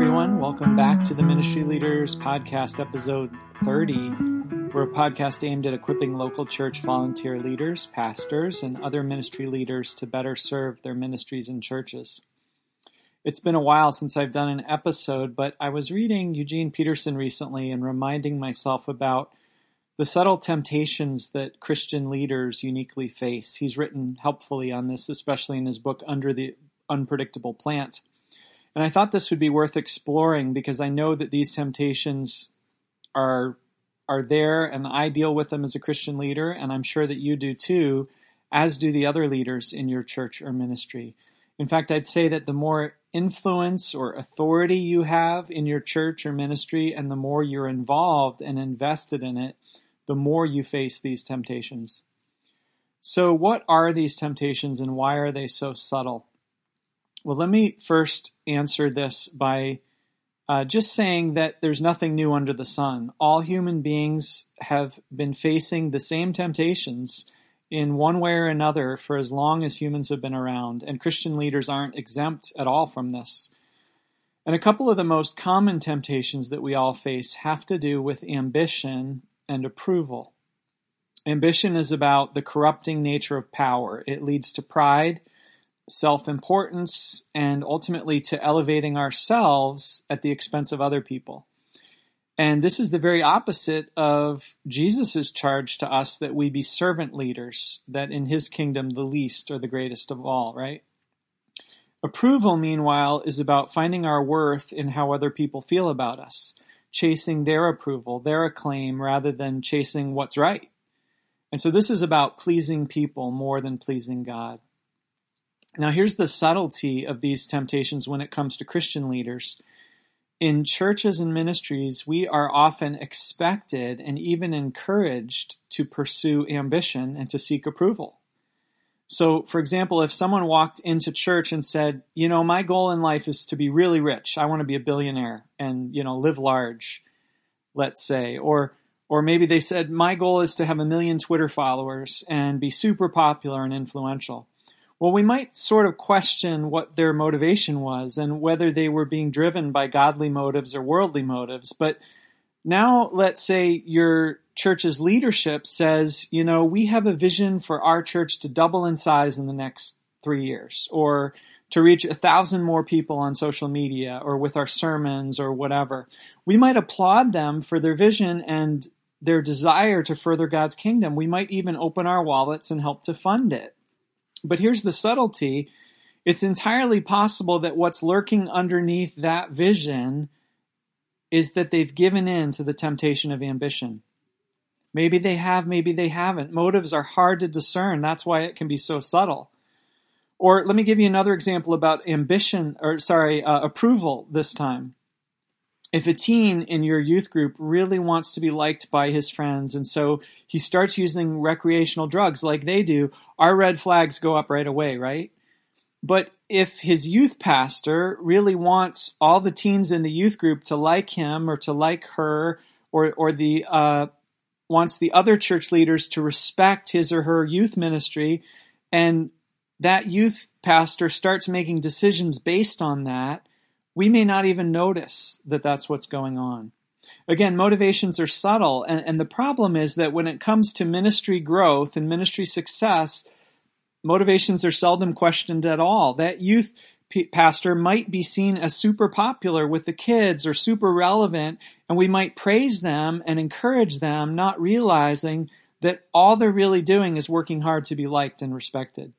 everyone. Welcome back to the Ministry Leaders Podcast, episode 30. We're a podcast aimed at equipping local church volunteer leaders, pastors, and other ministry leaders to better serve their ministries and churches. It's been a while since I've done an episode, but I was reading Eugene Peterson recently and reminding myself about the subtle temptations that Christian leaders uniquely face. He's written helpfully on this, especially in his book Under the Unpredictable Plant. And I thought this would be worth exploring because I know that these temptations are are there and I deal with them as a Christian leader and I'm sure that you do too as do the other leaders in your church or ministry. In fact, I'd say that the more influence or authority you have in your church or ministry and the more you're involved and invested in it, the more you face these temptations. So, what are these temptations and why are they so subtle? Well, let me first answer this by uh, just saying that there's nothing new under the sun. All human beings have been facing the same temptations in one way or another for as long as humans have been around, and Christian leaders aren't exempt at all from this. And a couple of the most common temptations that we all face have to do with ambition and approval. Ambition is about the corrupting nature of power. It leads to pride self importance and ultimately to elevating ourselves at the expense of other people. And this is the very opposite of Jesus' charge to us that we be servant leaders, that in his kingdom the least are the greatest of all, right? Approval, meanwhile, is about finding our worth in how other people feel about us, chasing their approval, their acclaim, rather than chasing what's right. And so this is about pleasing people more than pleasing God. Now, here's the subtlety of these temptations when it comes to Christian leaders. In churches and ministries, we are often expected and even encouraged to pursue ambition and to seek approval. So, for example, if someone walked into church and said, you know, my goal in life is to be really rich. I want to be a billionaire and, you know, live large, let's say. Or, or maybe they said, my goal is to have a million Twitter followers and be super popular and influential. Well, we might sort of question what their motivation was and whether they were being driven by godly motives or worldly motives. But now let's say your church's leadership says, you know, we have a vision for our church to double in size in the next three years, or to reach a thousand more people on social media, or with our sermons, or whatever. We might applaud them for their vision and their desire to further God's kingdom. We might even open our wallets and help to fund it. But here's the subtlety it's entirely possible that what's lurking underneath that vision is that they've given in to the temptation of ambition. Maybe they have, maybe they haven't. Motives are hard to discern. That's why it can be so subtle. Or let me give you another example about ambition, or sorry, uh, approval this time if a teen in your youth group really wants to be liked by his friends and so he starts using recreational drugs like they do, our red flags go up right away, right? But if his youth pastor really wants all the teens in the youth group to like him or to like her or or the uh, wants the other church leaders to respect his or her youth ministry and that youth pastor starts making decisions based on that we may not even notice that that's what's going on. Again, motivations are subtle, and, and the problem is that when it comes to ministry growth and ministry success, motivations are seldom questioned at all. That youth pastor might be seen as super popular with the kids or super relevant, and we might praise them and encourage them, not realizing that all they're really doing is working hard to be liked and respected.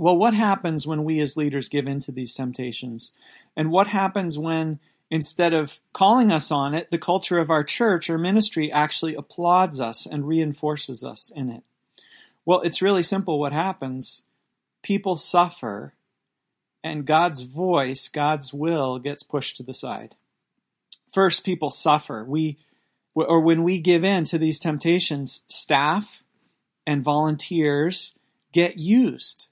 Well, what happens when we as leaders give in to these temptations? And what happens when, instead of calling us on it, the culture of our church or ministry actually applauds us and reinforces us in it? Well, it's really simple what happens. People suffer, and God's voice, God's will, gets pushed to the side. First, people suffer. We, or when we give in to these temptations, staff and volunteers get used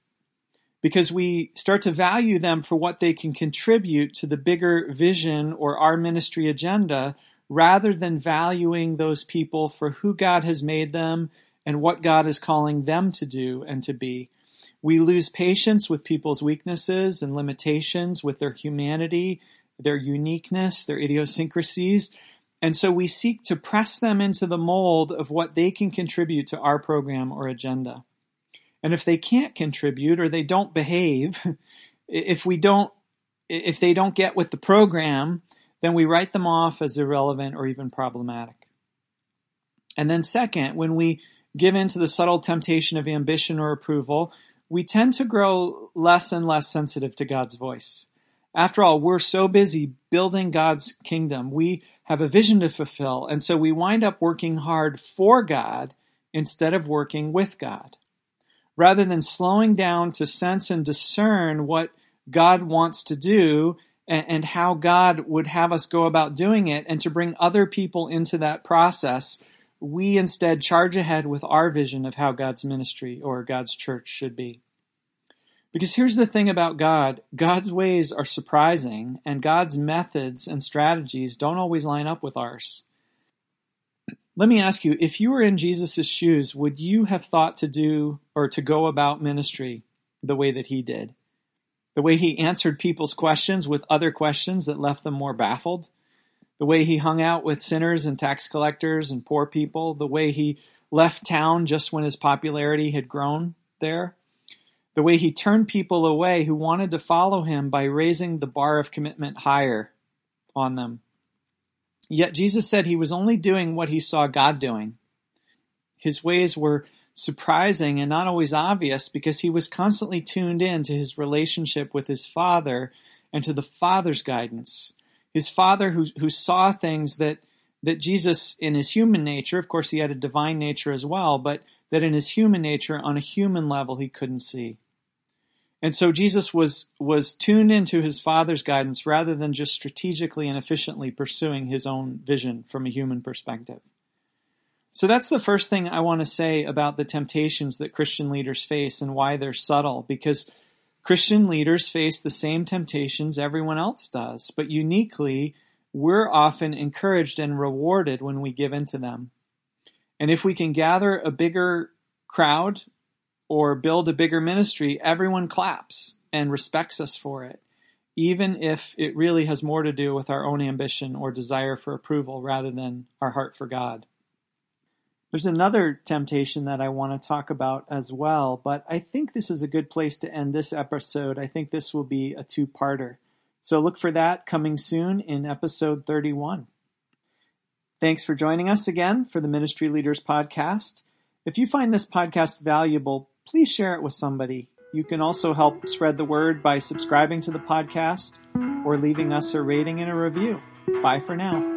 because we start to value them for what they can contribute to the bigger vision or our ministry agenda rather than valuing those people for who God has made them and what God is calling them to do and to be. We lose patience with people's weaknesses and limitations, with their humanity their uniqueness, their idiosyncrasies. And so we seek to press them into the mold of what they can contribute to our program or agenda. And if they can't contribute or they don't behave, if we don't, if they don't get with the program, then we write them off as irrelevant or even problematic. And then second, when we give in to the subtle temptation of ambition or approval, we tend to grow less and less sensitive to God's voice. After all, we're so busy building God's kingdom. We have a vision to fulfill. And so we wind up working hard for God instead of working with God. Rather than slowing down to sense and discern what God wants to do and, and how God would have us go about doing it and to bring other people into that process, we instead charge ahead with our vision of how God's ministry or God's church should be. Because here's the thing about God God's ways are surprising, and God's methods and strategies don't always line up with ours. Let me ask you if you were in Jesus' shoes, would you have thought to do or to go about ministry the way that he did? The way he answered people's questions with other questions that left them more baffled? The way he hung out with sinners and tax collectors and poor people? The way he left town just when his popularity had grown there? the way he turned people away who wanted to follow him by raising the bar of commitment higher on them. Yet Jesus said he was only doing what he saw God doing. His ways were surprising and not always obvious because he was constantly tuned in to his relationship with his Father and to the Father's guidance. His Father who, who saw things that, that Jesus, in his human nature, of course, he had a divine nature as well, but that in his human nature, on a human level, he couldn't see. And so Jesus was was tuned into his father's guidance rather than just strategically and efficiently pursuing his own vision from a human perspective. So that's the first thing I want to say about the temptations that Christian leaders face and why they're subtle because Christian leaders face the same temptations everyone else does, but uniquely we're often encouraged and rewarded when we give in to them. And if we can gather a bigger crowd or build a bigger ministry, everyone claps and respects us for it, even if it really has more to do with our own ambition or desire for approval rather than our heart for God. There's another temptation that I want to talk about as well, but I think this is a good place to end this episode. I think this will be a two parter. So look for that coming soon in episode 31. Thanks for joining us again for the Ministry Leaders Podcast. If you find this podcast valuable, please share it with somebody. You can also help spread the word by subscribing to the podcast or leaving us a rating and a review. Bye for now.